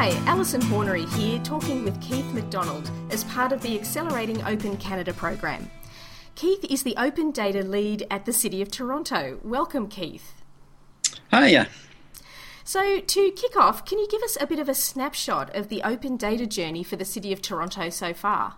Hi, Alison Hornery here, talking with Keith McDonald as part of the Accelerating Open Canada program. Keith is the Open Data Lead at the City of Toronto. Welcome, Keith. Hiya. So, to kick off, can you give us a bit of a snapshot of the open data journey for the City of Toronto so far?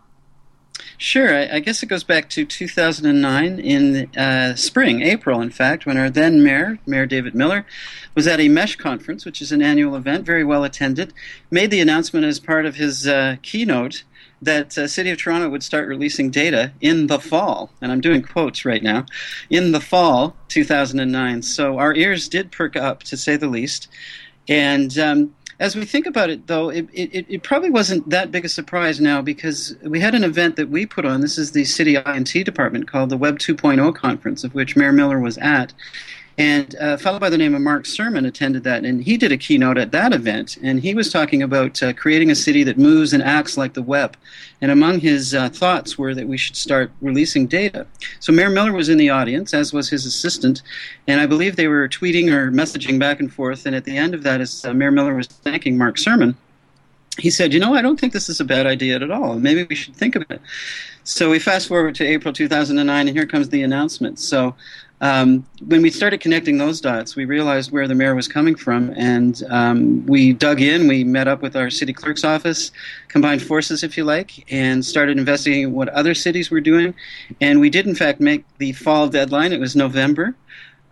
Sure. I, I guess it goes back to 2009 in uh, spring, April, in fact, when our then mayor, Mayor David Miller, was at a MESH conference, which is an annual event, very well attended, made the announcement as part of his uh, keynote that uh, City of Toronto would start releasing data in the fall, and I'm doing quotes right now, in the fall 2009. So our ears did perk up, to say the least, and um, as we think about it, though, it, it, it, probably wasn't that big a surprise now because we had an event that we put on. This is the city INT department called the Web 2.0 conference, of which Mayor Miller was at. And a fellow by the name of Mark Surman attended that, and he did a keynote at that event. And he was talking about uh, creating a city that moves and acts like the web. And among his uh, thoughts were that we should start releasing data. So Mayor Miller was in the audience, as was his assistant, and I believe they were tweeting or messaging back and forth. And at the end of that, as uh, Mayor Miller was thanking Mark Surman, he said, You know, I don't think this is a bad idea at all. Maybe we should think of it. So we fast forward to April 2009, and here comes the announcement. So um, when we started connecting those dots, we realized where the mayor was coming from, and um, we dug in. We met up with our city clerk's office, combined forces, if you like, and started investigating what other cities were doing. And we did, in fact, make the fall deadline. It was November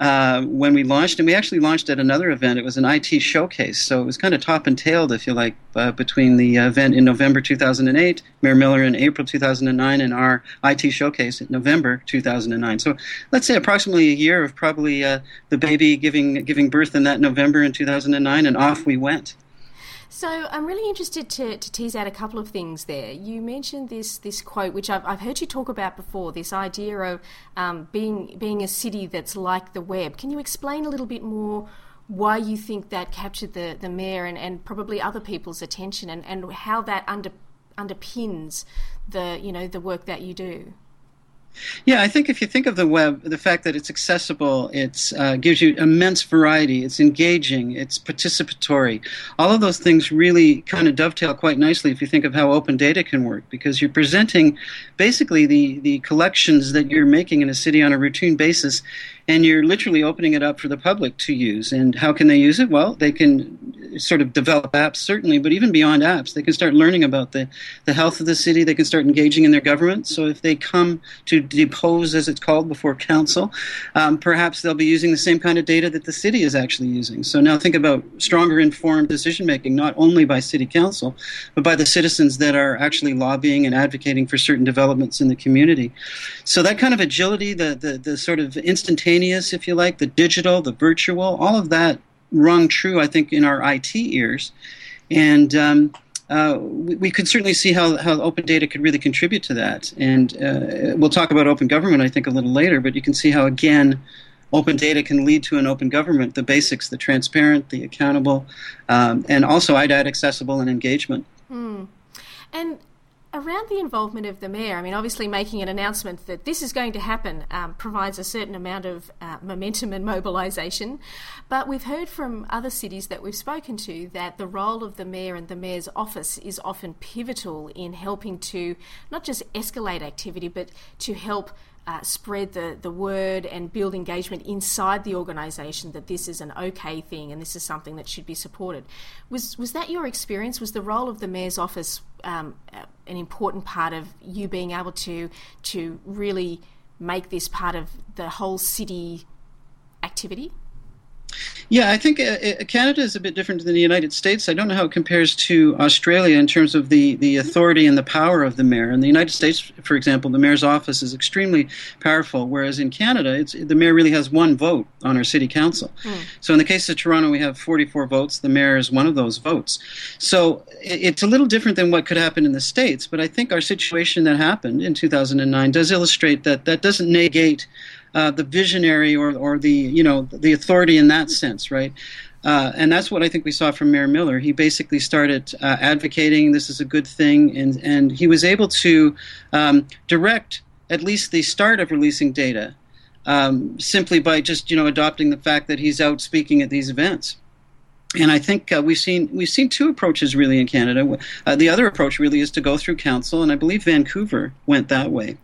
uh, when we launched, and we actually launched at another event. It was an IT showcase, so it was kind of top and tailed, if you like, uh, between the event in November 2008, Mayor Miller in April 2009, and our IT showcase in November 2009. So let's say approximately a year of probably uh, the baby giving giving birth in that November in 2009, and off we went. So I'm really interested to, to tease out a couple of things there. You mentioned this this quote, which I've, I've heard you talk about before. This idea of um, being being a city that's like the web. Can you explain a little bit more? Why you think that captured the, the mayor and, and probably other people's attention, and, and how that under, underpins the you know the work that you do. Yeah, I think if you think of the web, the fact that it's accessible, it uh, gives you immense variety, it's engaging, it's participatory. All of those things really kind of dovetail quite nicely if you think of how open data can work, because you're presenting basically the, the collections that you're making in a city on a routine basis and you're literally opening it up for the public to use. And how can they use it? Well, they can sort of develop apps, certainly, but even beyond apps, they can start learning about the, the health of the city. They can start engaging in their government. So if they come to depose, as it's called, before council, um, perhaps they'll be using the same kind of data that the city is actually using. So now think about stronger informed decision making, not only by city council, but by the citizens that are actually lobbying and advocating for certain developments in the community. So that kind of agility, the, the, the sort of instantaneous instantaneous, if you like, the digital, the virtual, all of that rung true, I think, in our IT ears. And um, uh, we, we, could certainly see how, how open data could really contribute to that. And uh, we'll talk about open government, I think, a little later, but you can see how, again, open data can lead to an open government the basics, the transparent, the accountable, um, and also IDAT accessible and engagement. Mm. And around the involvement of the mayor, I mean, obviously making an announcement that this is going to happen um, provides a certain amount of uh, momentum and mobilisation. But we've heard from other cities that we've spoken to that the role of the mayor and the mayor's office is often pivotal in helping to not just escalate activity, but to help uh, spread the, the word and build engagement inside the organisation that this is an okay thing and this is something that should be supported. Was was that your experience? Was the role of the mayor's office um, an important part of you being able to to really make this part of the whole city activity? Yeah, I think uh, uh, Canada is a bit different than the United States. I don't know how it compares to Australia in terms of the, the authority and the power of the mayor. In the United States, for example, the mayor's office is extremely powerful, whereas in Canada, it's, the mayor really has one vote on our city council. Mm. So in the case of Toronto, we have 44 votes. The mayor is one of those votes. So it's a little different than what could happen in the States, but I think our situation that happened in 2009 does illustrate that that doesn't negate uh, the visionary or, or the you know the authority in that sense, right? Uh, and that's what I think we saw from Mayor Miller. He basically started uh, advocating this is a good thing, and and he was able to um, direct at least the start of releasing data um, simply by just you know adopting the fact that he's out speaking at these events. and I think uh, we've seen we've seen two approaches really in Canada. Uh, the other approach really is to go through council, and I believe Vancouver went that way.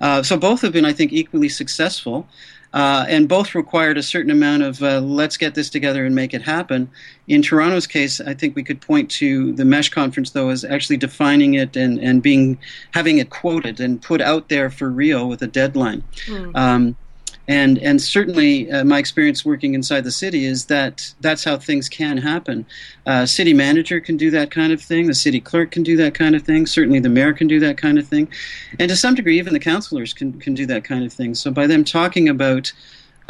Uh, so both have been, I think, equally successful, uh, and both required a certain amount of uh, let's get this together and make it happen. In Toronto's case, I think we could point to the Mesh conference, though, as actually defining it and and being having it quoted and put out there for real with a deadline. Mm. Um, and and certainly uh, my experience working inside the city is that that's how things can happen. Uh, city manager can do that kind of thing. The city clerk can do that kind of thing. Certainly the mayor can do that kind of thing, and to some degree even the councilors can can do that kind of thing. So by them talking about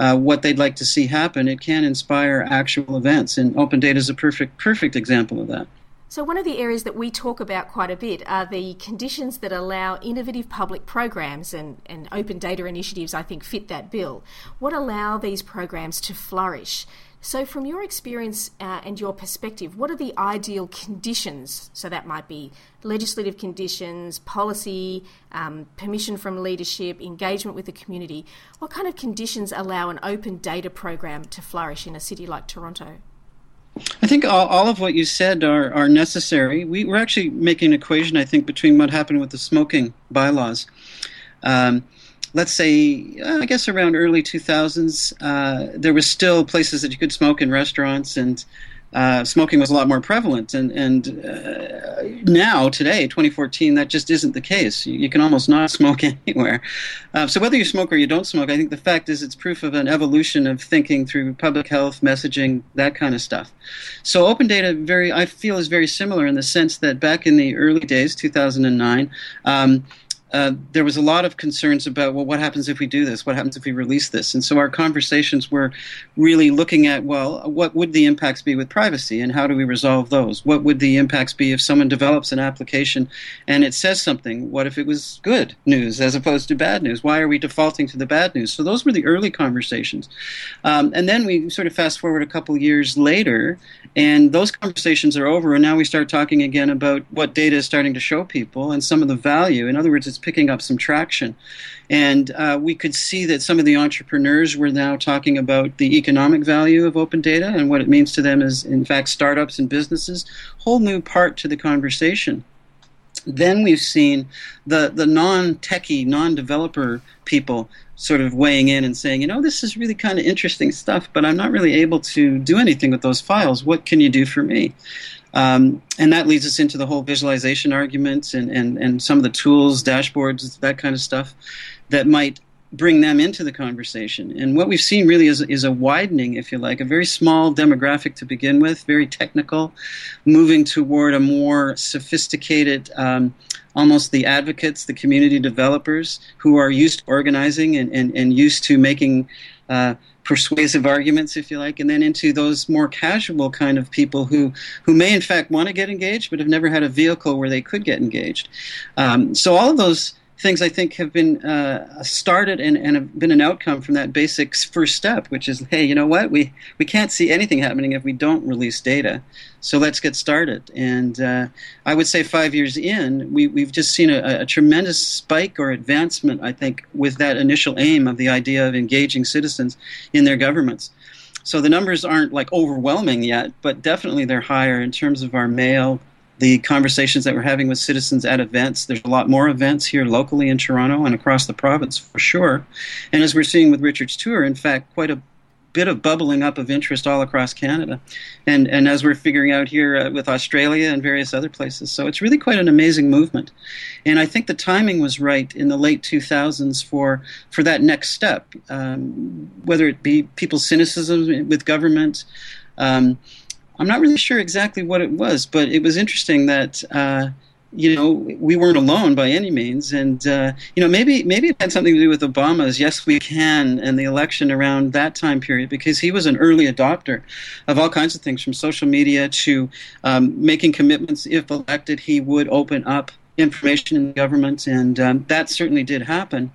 uh, what they'd like to see happen, it can inspire actual events, and open data is a perfect perfect example of that. So, one of the areas that we talk about quite a bit are the conditions that allow innovative public programs, and, and open data initiatives, I think, fit that bill. What allow these programs to flourish? So, from your experience uh, and your perspective, what are the ideal conditions? So, that might be legislative conditions, policy, um, permission from leadership, engagement with the community. What kind of conditions allow an open data program to flourish in a city like Toronto? I think all, all of what you said are, are necessary. We, we're actually making an equation, I think, between what happened with the smoking bylaws. Um, let's say, uh, I guess around early 2000s, uh, there was still places that you could smoke in restaurants, and uh, smoking was a lot more prevalent. And, and uh, now, today, 2014, that just isn't the case. You, you can almost not smoke anywhere. Uh, so, whether you smoke or you don't smoke, I think the fact is it's proof of an evolution of thinking through public health, messaging, that kind of stuff. So, open data, very, I feel, is very similar in the sense that back in the early days, 2009, um, uh, there was a lot of concerns about well what happens if we do this? What happens if we release this? And so our conversations were really looking at well what would the impacts be with privacy and how do we resolve those? What would the impacts be if someone develops an application and it says something? What if it was good news as opposed to bad news? Why are we defaulting to the bad news? So those were the early conversations. Um, and then we sort of fast forward a couple years later and those conversations are over and now we start talking again about what data is starting to show people and some of the value. In other words it's picking up some traction. And uh, we could see that some of the entrepreneurs were now talking about the economic value of open data and what it means to them as, in fact, startups and businesses. Whole new part to the conversation. Then we've seen the, the non techie, non developer people sort of weighing in and saying, you know, this is really kind of interesting stuff, but I'm not really able to do anything with those files. What can you do for me? Um, and that leads us into the whole visualization arguments and, and, and some of the tools, dashboards, that kind of stuff that might bring them into the conversation. And what we've seen really is, is a widening, if you like, a very small demographic to begin with, very technical, moving toward a more sophisticated, um, almost the advocates, the community developers who are used to organizing and, and, and used to making. Uh, persuasive arguments, if you like, and then into those more casual kind of people who, who may in fact want to get engaged but have never had a vehicle where they could get engaged. Um, so all of those things I think have been uh, started and, and have been an outcome from that basic first step, which is, hey, you know what? We we can't see anything happening if we don't release data. So let's get started. And uh, I would say five years in, we, we've just seen a, a, tremendous spike or advancement, I think, with that initial aim of the idea of engaging citizens in their governments. So the numbers aren't like overwhelming yet, but definitely they're higher in terms of our mail, the conversations that we're having with citizens at events. There's a lot more events here locally in Toronto and across the province for sure. And as we're seeing with Richard's tour, in fact, quite a bit of bubbling up of interest all across Canada, and and as we're figuring out here uh, with Australia and various other places. So it's really quite an amazing movement, and I think the timing was right in the late 2000s for for that next step, um, whether it be people's cynicism with government. Um, I'm not really sure exactly what it was, but it was interesting that uh, you know we weren't alone by any means, and uh, you know maybe maybe it had something to do with Obama's "Yes, we can" and the election around that time period because he was an early adopter of all kinds of things, from social media to um, making commitments. If elected, he would open up information in the government, and um, that certainly did happen.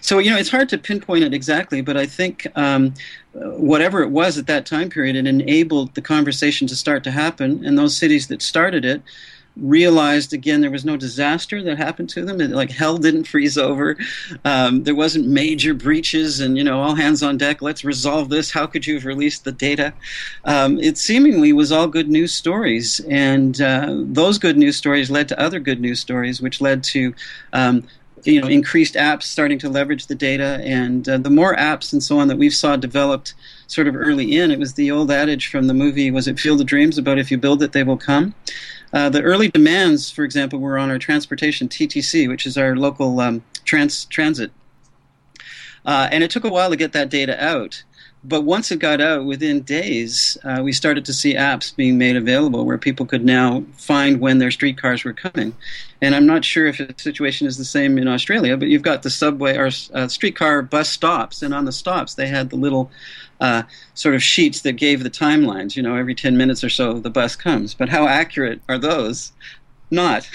So you know, it's hard to pinpoint it exactly, but I think um, whatever it was at that time period, it enabled the conversation to start to happen, and those cities that started it realized again there was no disaster that happened to them. It, like hell didn't freeze over. Um, there wasn't major breaches, and you know all hands on deck. Let's resolve this. How could you have released the data? Um, it seemingly was all good news stories, and uh, those good news stories led to other good news stories, which led to um, you know increased apps starting to leverage the data. And uh, the more apps and so on that we saw developed sort of early in it was the old adage from the movie was it field of dreams? about if you build it they will come. Uh, the early demands for example were on our transportation ttc which is our local um, trans- transit. Uh, and it took a while to get that data out but once it got out, within days, uh, we started to see apps being made available where people could now find when their streetcars were coming. And I'm not sure if the situation is the same in Australia, but you've got the subway or uh, streetcar bus stops, and on the stops they had the little uh, sort of sheets that gave the timelines. You know, every 10 minutes or so the bus comes. But how accurate are those? Not.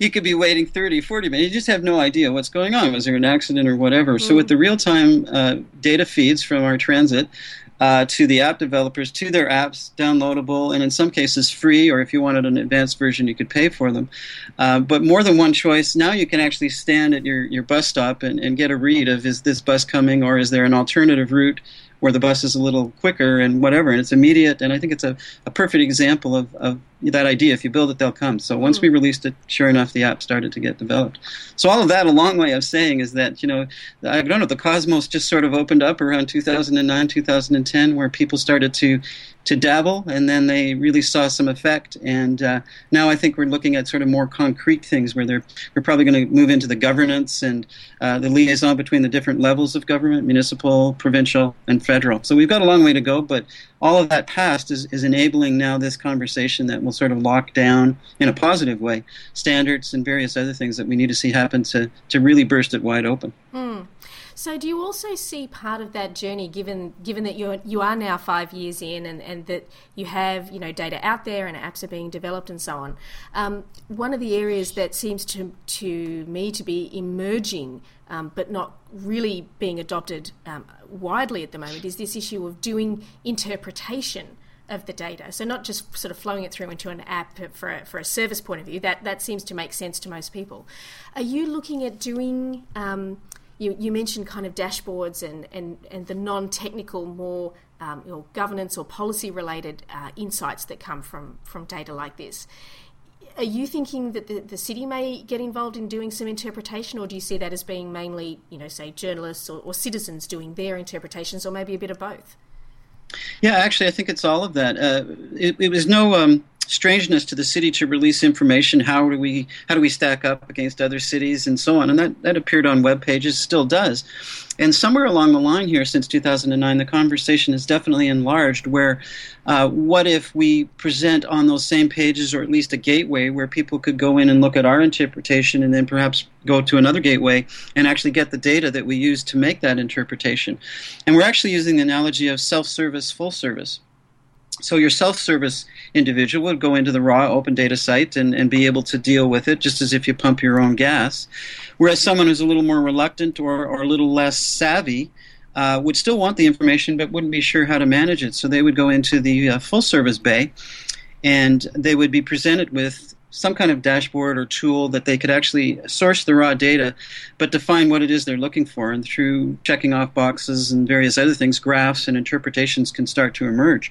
you could be waiting 30, 40 minutes. You just have no idea what's going on. Was there an accident or whatever? Mm. So, with the real time uh, data feeds from our transit, uh, to the app developers to their apps, downloadable, and in some cases free, or if you wanted an advanced version, you could pay for them. Uh, but more than one choice, now you can actually stand at your, your bus stop and, and get a read of is this bus coming or is there an alternative route where the bus is a little quicker and whatever, and it's immediate. And I think it's a, a perfect example of, of that idea. If you build it, they'll come. So once we mm. released it, sure enough, the app started to get developed. So all of that, a long way of saying is that you know, I don't know, the cosmos just sort of opened up around 2009, 2010, where people started to to dabble, and then they really saw some effect. And uh, now I think we're looking at sort of more concrete things where they're, we're probably going to move into the governance and uh, the liaison between the different levels of government municipal, provincial, and federal. So we've got a long way to go, but all of that past is, is enabling now this conversation that will sort of lock down in a positive way standards and various other things that we need to see happen to, to really burst it wide open. Mm. So, do you also see part of that journey, given given that you're you are now five years in, and, and that you have you know data out there and apps are being developed and so on? Um, one of the areas that seems to to me to be emerging, um, but not really being adopted um, widely at the moment, is this issue of doing interpretation of the data. So not just sort of flowing it through into an app for a, for a service point of view. That that seems to make sense to most people. Are you looking at doing um, you, you mentioned kind of dashboards and, and, and the non technical, more um, you know, governance or policy related uh, insights that come from, from data like this. Are you thinking that the, the city may get involved in doing some interpretation, or do you see that as being mainly, you know, say journalists or, or citizens doing their interpretations, or maybe a bit of both? Yeah, actually, I think it's all of that. Uh, it, it, was no um, strangeness to the city to release information. How do we how do we stack up against other cities and so on? And that that appeared on web pages, still does. And somewhere along the line here, since 2009, the conversation has definitely enlarged. Where, uh, what if we present on those same pages, or at least a gateway where people could go in and look at our interpretation, and then perhaps go to another gateway and actually get the data that we use to make that interpretation. And we're actually using the analogy of self-service, full service. So your self-service individual would go into the raw open data site and, and be able to deal with it just as if you pump your own gas. Whereas someone who's a little more reluctant or, or a little less savvy uh, would still want the information but wouldn't be sure how to manage it. So they would go into the uh, full service bay and they would be presented with some kind of dashboard or tool that they could actually source the raw data, but define what it is they're looking for. And through checking off boxes and various other things, graphs and interpretations can start to emerge.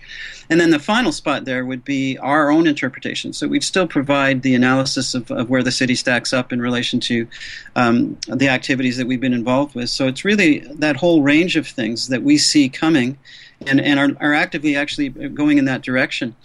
And then the final spot there would be our own interpretation. So we'd still provide the analysis of, of where the city stacks up in relation to um, the activities that we've been involved with. So it's really that whole range of things that we see coming and, and are, are actively actually going in that direction.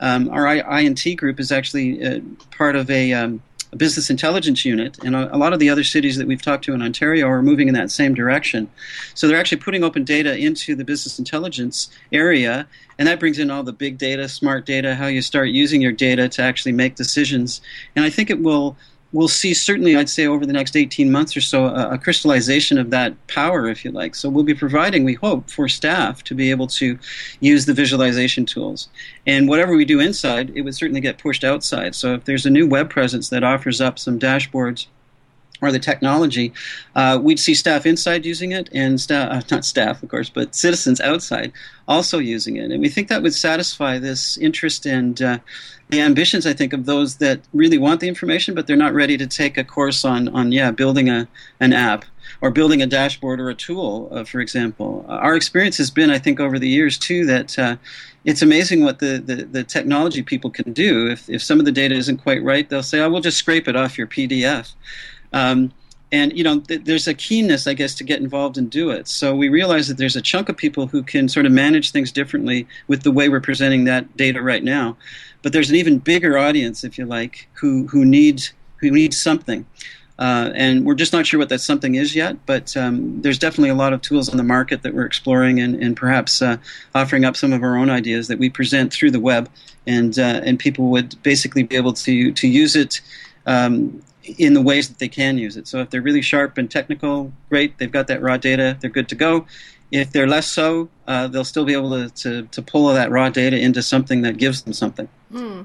Um, our INT group is actually uh, part of a, um, a, business intelligence unit, and a, a, lot of the other cities that we've talked to in Ontario are moving in that same direction. So they're actually putting open data into the business intelligence area, and that brings in all the big data, smart data, how you start using your data to actually make decisions. And I think it will we'll see certainly, I'd say, over the next 18 months or so, a, a, crystallization of that power, if you like. So we'll be providing, we hope, for staff to be able to use the visualization tools. And whatever we do inside, it would certainly get pushed outside. So if there's a new web presence that offers up some dashboards or the technology, uh, we'd see staff inside using it and staff, uh, not staff, of course, but citizens outside also using it. And we think that would satisfy this interest and uh, the ambitions, I think, of those that really want the information, but they're not ready to take a course on, on yeah, building a, an app or building a dashboard or a tool, uh, for example. our experience has been, I think, over the years, too, that uh, it's amazing what the, the, the, technology people can do. If, if some of the data isn't quite right, they'll say, oh, we'll just scrape it off your PDF. Um, and you know th- there's a keenness i guess to get involved and do it. So we realize that there's a chunk of people who can sort of manage things differently with the way we're presenting that data right now. But there's an even bigger audience if you like who who needs who needs something. Uh, and we're just not sure what that something is yet, but um, there's definitely a lot of tools on the market that we're exploring and, and perhaps uh, offering up some of our own ideas that we present through the web, and uh, and people would basically be able to to use it um, in the ways that they can use it. So if they're really sharp and technical, great, they've got that raw data, they're good to go. If they're less so, uh, they'll still be able to, to, to, pull that raw data into something that gives them something. Mm.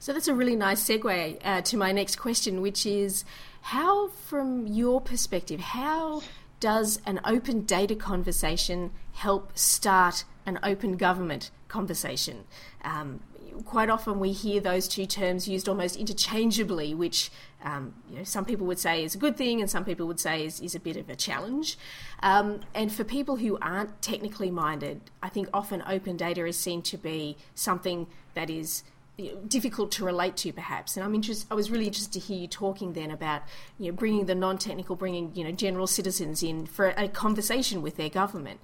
So that's a really nice segue uh, to my next question, which is how, from your perspective, how does an open data conversation help start an open government conversation? Um, quite often we hear those two terms used almost interchangeably, which um, you know, some people would say is a good thing and some people would say is, is a bit of a challenge. Um, and for people who aren't technically minded, I think often open data is seen to be something that is difficult to relate to, perhaps. And I'm interested. I was really interested to hear you talking then about you know bringing the non-technical, bringing you know general citizens in for a conversation with their government.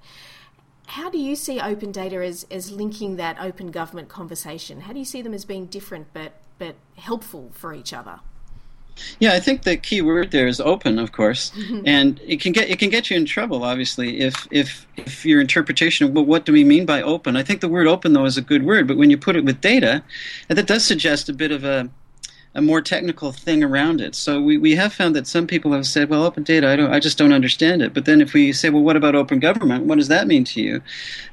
How do you see open data as, as linking that open government conversation? How do you see them as being different but, but helpful for each other? Yeah, I think the key word there is open, of course, and it can get it can get you in trouble, obviously, if if if your interpretation of well, what do we mean by open? I think the word open though is a good word, but when you put it with data, that does suggest a bit of a a more technical thing around it. So we, we have found that some people have said, well, open data, I don't, I just don't understand it. But then if we say, well, what about open government? What does that mean to you?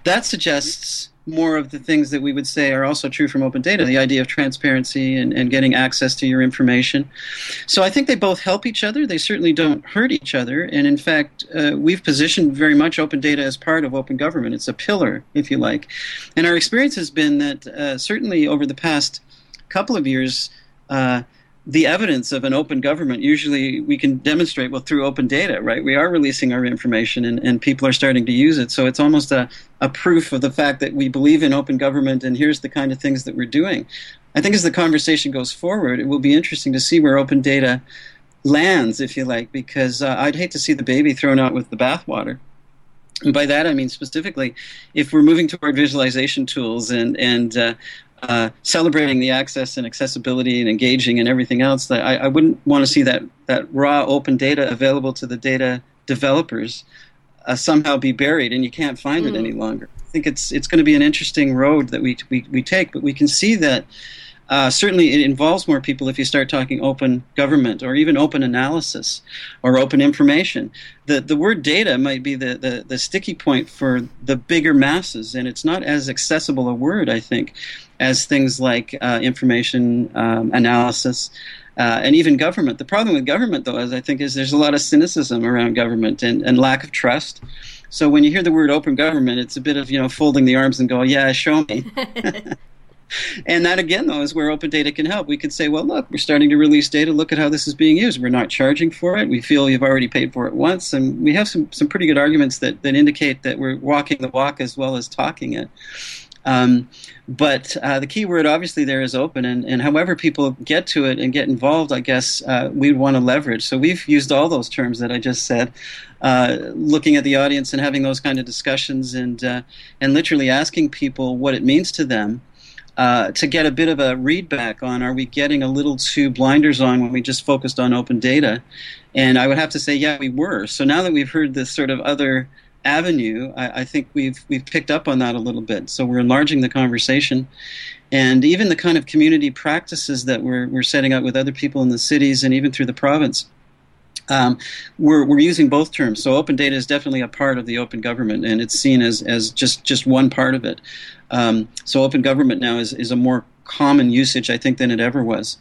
That suggests more of the things that we would say are also true from open data the idea of transparency and, and getting access to your information. So I think they both help each other. They certainly don't hurt each other. And in fact, uh, we've positioned very much open data as part of open government. It's a pillar, if you like. And our experience has been that uh, certainly over the past couple of years, uh, the evidence of an open government usually we can demonstrate well through open data right? We are releasing our information and, and people are starting to use it. So it's almost a, a proof of the fact that we believe in open government and here's the kind of things that we're doing. I think as the conversation goes forward it will be interesting to see where open data lands if you like because uh, i'd hate to see the baby thrown out with the bathwater. And by that I mean specifically, if we're moving toward visualization tools and and uh, uh, celebrating the access and accessibility and engaging and everything else, that I, I wouldn't want to see that that raw open data available to the data developers uh, somehow be buried and you can't find mm. it any longer. I think it's it's going to be an interesting road that we we, we take, but we can see that uh, certainly, it involves more people if you start talking open government or even open analysis or open information. The, the word data might be the, the, the sticky point for the bigger masses, and it's not as accessible a word, I think, as things like uh, information um, analysis. Uh, and even government. The problem with government, though, as I think, is there's a lot of cynicism around government and, and lack of trust. So when you hear the word open government, it's a bit of you know folding the arms and go, yeah, show me. and that again, though, is where open data can help. We could say, well, look, we're starting to release data. Look at how this is being used. We're not charging for it. We feel you've already paid for it once, and we have some some pretty good arguments that that indicate that we're walking the walk as well as talking it. Um, but uh, the key word, obviously, there is open, and, and however people get to it and get involved, I guess uh, we want to leverage. So we've used all those terms that I just said, uh, looking at the audience and having those kind of discussions, and uh, and literally asking people what it means to them uh, to get a bit of a readback on are we getting a little too blinders on when we just focused on open data? And I would have to say, yeah, we were. So now that we've heard this sort of other avenue, I, I think we've we've picked up on that a little bit. So we're enlarging the conversation, and even the kind of community practices that we're we're setting up with other people in the cities and even through the province. Um, we're, we're using both terms. So open data is definitely a part of the open government, and it's seen as, as just, just one part of it. Um, so open government now is, is a more common usage, I think, than it ever was.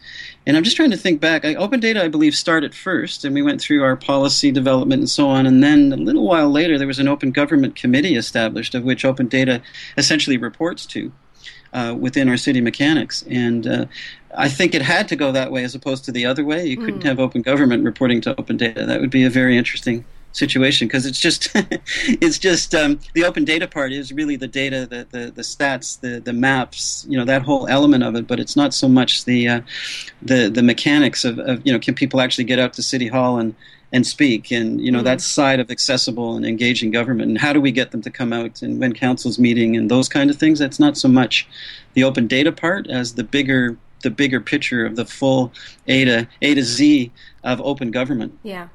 And I'm just trying to think back. I, open data, I believe, started first, and we went through our policy development and so on. And then a little while later, there was an open government committee established, of which open data essentially reports to. Uh, within our city mechanics. And uh, I think it had to go that way as opposed to the other way. You couldn't mm. have open government reporting to open data. That would be a very interesting situation because it's just it's just um, the open data part is really the data the, the, the stats the, the maps you know that whole element of it but it's not so much the uh, the the mechanics of, of, you know can people actually get out to city hall and and speak? And you know mm-hmm. that side of accessible and engaging government and how do we get them to come out and when council's meeting and those kind of things? That's not so much the open data part as the bigger the bigger picture of the full a to a to z of open government. Yeah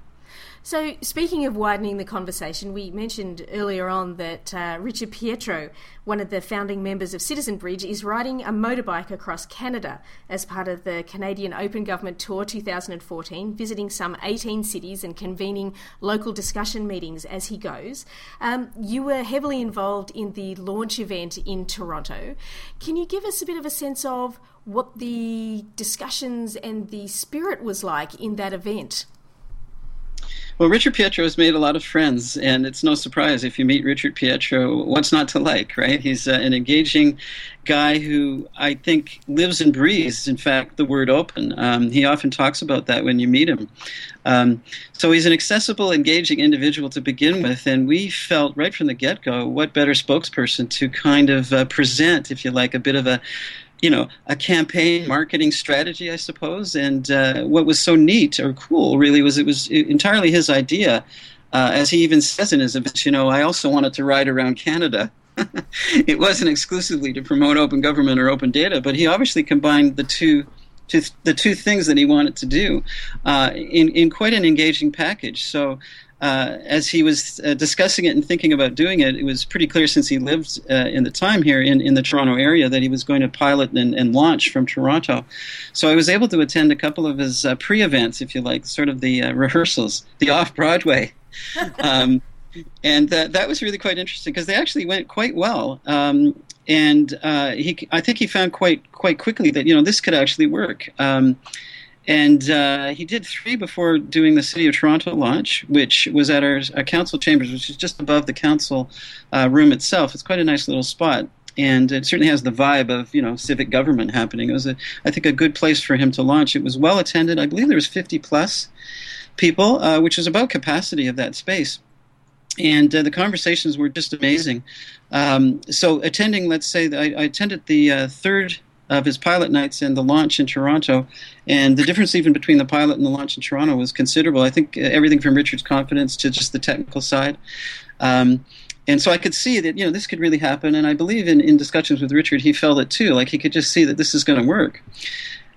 so, speaking of widening the conversation, we mentioned earlier on that uh, Richard Pietro, one of the founding members of Citizen Bridge, is riding a motorbike across Canada as part of the Canadian Open Government Tour 2014, visiting some 18 cities and convening local discussion meetings as he goes. Um, you were heavily involved in the launch event in Toronto. Can you give us a bit of a sense of what the discussions and the spirit was like in that event? Well, Richard Pietro has made a lot of friends, and it's no surprise if you meet Richard Pietro, what's not to like, right? He's uh, an engaging guy who I think lives and breathes, in fact, the word open. Um, he often talks about that when you meet him. Um, so he's an accessible, engaging individual to begin with, and we felt right from the get go what better spokesperson to kind of uh, present, if you like, a bit of a you know a campaign marketing strategy, I suppose. And uh, what was so neat or cool, really, was it was entirely his idea. Uh, as he even says in his events, you know, I also wanted to ride around Canada. it wasn't exclusively to promote open government or open data, but he obviously combined the two to the two things that he wanted to do uh, in, in quite an engaging package. So uh, as he was uh, discussing it and thinking about doing it, it was pretty clear since he lived uh, in the time here in, in the Toronto area that he was going to pilot and, and launch from Toronto. So I was able to attend a couple of his uh, pre events, if you like, sort of the uh, rehearsals, the off Broadway. um, and that, that was really quite interesting because they actually went quite well. Um, and uh, he, I think he found quite quite quickly that you know this could actually work. Um, and uh, he did three before doing the City of Toronto launch, which was at our, our council chambers, which is just above the council uh, room itself. It's quite a nice little spot, and it certainly has the vibe of you know civic government happening. It was, a, I think, a good place for him to launch. It was well attended. I believe there was 50 plus people, uh, which is about capacity of that space. And uh, the conversations were just amazing. Um, so, attending, let's say, I, I attended the uh, third of his pilot nights and the launch in Toronto. And the difference even between the pilot and the launch in Toronto was considerable. I think uh, everything from Richard's confidence to just the technical side. Um, and so I could see that you know this could really happen, and I believe in, in discussions with Richard, he felt it too. Like he could just see that this is going to work.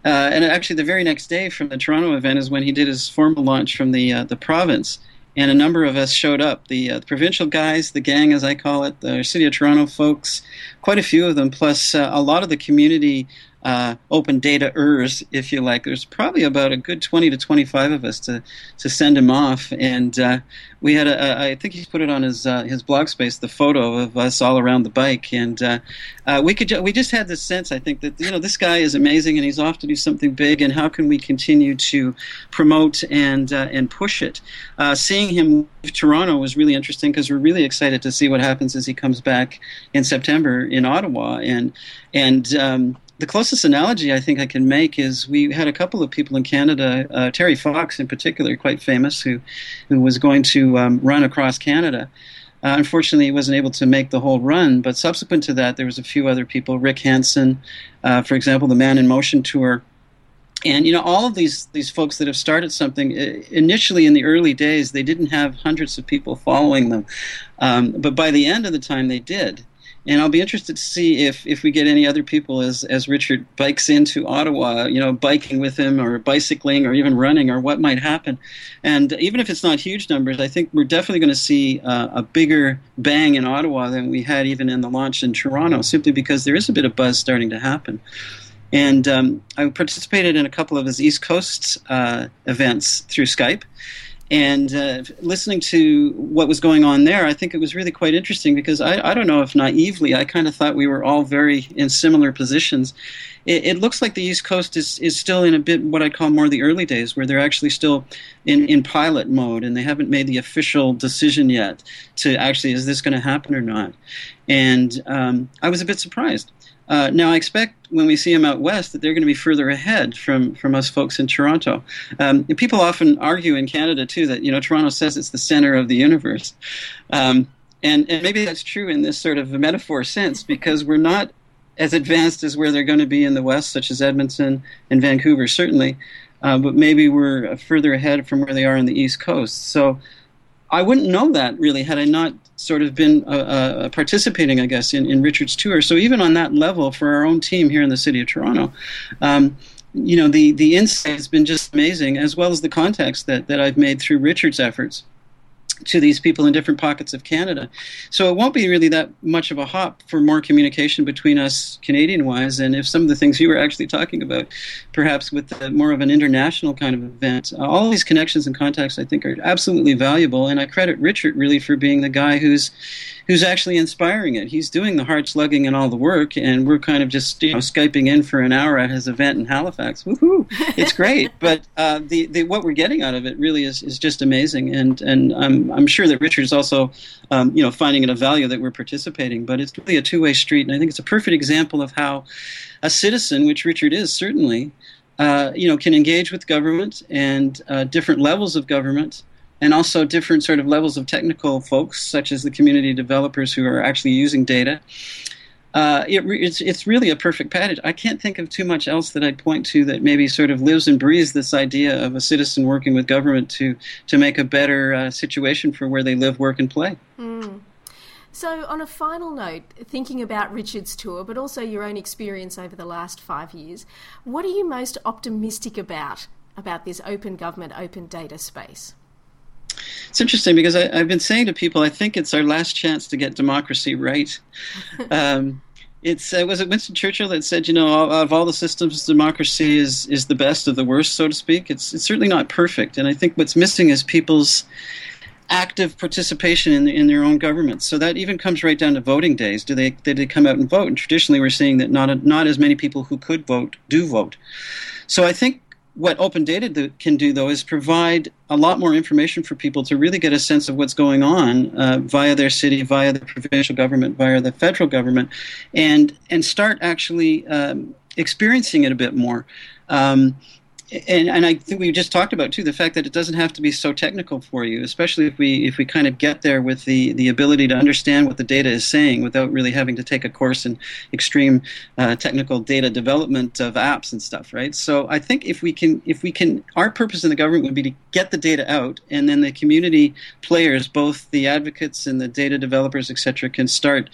Uh, and actually, the very next day from the Toronto event is when he did his formal launch from the uh, the province, and a number of us showed up. The, uh, the, provincial guys, the gang as I call it, the City of Toronto folks, quite a few of them, plus uh, a lot of the community uh, open data ers, if you like. There's probably about a good 20 to 25 of us to, to send him off. And uh, we had, a, a, I think he's put it on his, uh, his blog space, the photo of us all around the bike. And uh, uh, we, could, ju- we just had this sense, I think, that, you know, this guy is amazing and he's off to do something big. And how can we continue to promote and, uh, and push it? seeing him leave Toronto was really interesting because we're really excited to see what happens as he comes back in September in Ottawa. And, and, um, the closest analogy I think I can make is we had a couple of people in Canada, uh, Terry Fox in particular, quite famous, who who was going to um, run across Canada. Uh, unfortunately, he wasn't able to make the whole run, but subsequent to that, there was a few other people. Rick Hansen, uh, for example, the Man in Motion tour, and you know all of these these folks that have started something initially in the early days, they didn't have hundreds of people following them, um, but by the end of the time, they did and I'll be interested to see if, if we get any other people as as Richard bikes into Ottawa, you know, biking with him or bicycling or even running or what might happen. And even if it's not huge numbers, I think we're definitely going to see uh, a bigger bang in Ottawa than we had even in the launch in Toronto, simply because there is a bit of buzz starting to happen. And um, I participated in a couple of his East Coast uh, events through Skype and uh, listening to what was going on there, I think it was really quite interesting because I, I don't know if naively, I kind of thought we were all very in similar positions. It, it, looks like the East Coast is, is still in a bit what I call more the early days, where they're actually still in, in pilot mode and they haven't made the official decision yet to actually, is this going to happen or not? And um, I was a bit surprised. Uh, now, I expect when we see them out west that they're going to be further ahead from, from us folks in Toronto. Um, people often argue in Canada, too, that you know Toronto says it's the center of the universe. Um, and, and maybe that's true in this sort of metaphor sense because we're not as advanced as where they're going to be in the west, such as Edmonton and Vancouver, certainly. Uh, but maybe we're further ahead from where they are in the East Coast. So I wouldn't know that really had I not sort of been uh, uh, participating, I guess, in, in Richard's tour. So even on that level, for our own team here in the city of Toronto, um, you know, the the insight has been just amazing, as well as the contacts that that I've made through Richard's efforts to these people in different pockets of Canada. So it won't be really that much of a hop for more communication between us Canadian wise. And if some of the things you were actually talking about, perhaps with the, more of an international kind of event, uh, all these connections and contacts I think are absolutely valuable. And I credit Richard really for being the guy who's who's actually inspiring it. He's doing the hard slugging and all the work, and we're kind of just you know skyping in for an hour at his event in Halifax. Woohoo! It's great, but uh, the, the what we're getting out of it really is, is just amazing, and and I'm I'm sure that Richard's also um, you know finding it a value that we're participating. But it's really a two way street, and I think it's a perfect example of how a citizen, which Richard is certainly. Uh, you know, can engage with government and uh, different levels of government and also different sort of levels of technical folks, such as the community developers who are actually using data. Uh, it, it's, it's really a perfect package. I can't think of too much else that I'd point to that maybe sort of lives and breathes this idea of a citizen working with government to, to make a better uh, situation for where they live, work, and play. Mm. So, on a final note, thinking about Richard's tour, but also your own experience over the last five years, what are you most optimistic about about this open government, open data space? It's interesting because I, have been saying to people, I think it's our last chance to get democracy right. um, it's uh, was it Winston Churchill that said, you know, of all the systems, democracy is is the best of the worst, so to speak. It's it's certainly not perfect, and I think what's missing is people's active participation in, in their own governments. So that even comes right down to voting days. Do they did they come out and vote? And traditionally, we're seeing that not a, not as many people who could vote do vote. So I think what open data do, can do though is provide a lot more information for people to really get a sense of what's going on uh, via their city via the provincial government via the federal government and and start actually um, experiencing it a bit more. Um, and, and I think we just talked about too the fact that it doesn't have to be so technical for you, especially if we if we kind of get there with the the ability to understand what the data is saying without really having to take a course in extreme uh, technical data development of apps and stuff, right? So I think if we can if we can our purpose in the government would be to get the data out, and then the community players, both the advocates and the data developers, etc., can start.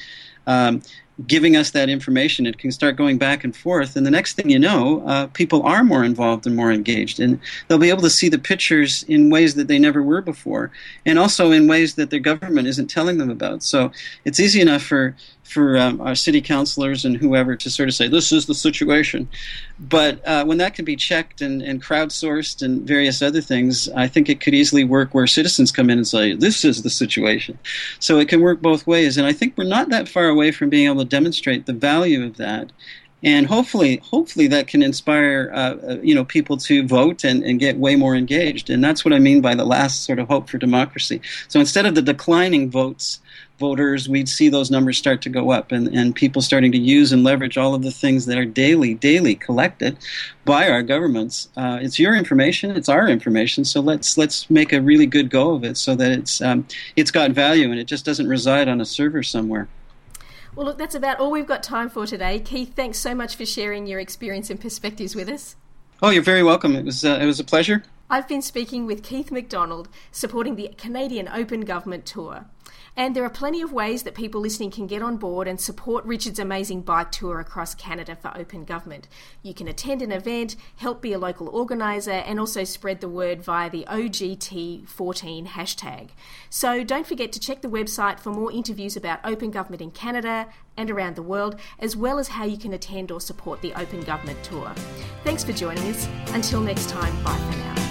Um, giving us that information. It can start going back and forth, and the next thing you know, uh, people are more involved and more engaged, and they'll be able to see the pictures in ways that they never were before, and also in ways that their government isn't telling them about. So it's easy enough for for um, our city councilors and whoever to sort of say this is the situation, but uh, when that can be checked and, and crowdsourced and various other things, I think it could easily work where citizens come in and say this is the situation. So it can work both ways, and I think we're not that far away from being able to demonstrate the value of that. And hopefully hopefully that can inspire uh, uh, you know people to vote and, and get way more engaged. And that's what i mean by the last sort of hope for democracy. So instead of the declining votes voters we'd see those numbers start to go up and, and people starting to use and leverage all of the things that are daily daily collected by our governments uh, it's your information it's our information so let's let's make a really good go of it so that it's um, it's got value and it just doesn't reside on a server somewhere well, look, that's about all we've got time for today. Keith, thanks so much for sharing your experience and perspectives with us. Oh, you're very welcome. It was uh, it was a pleasure. I've been speaking with Keith McDonald, supporting the Canadian Open Government Tour. And there are plenty of ways that people listening can get on board and support Richard's amazing bike tour across Canada for open government. You can attend an event, help be a local organiser, and also spread the word via the OGT14 hashtag. So don't forget to check the website for more interviews about open government in Canada and around the world, as well as how you can attend or support the Open Government Tour. Thanks for joining us. Until next time, bye for now.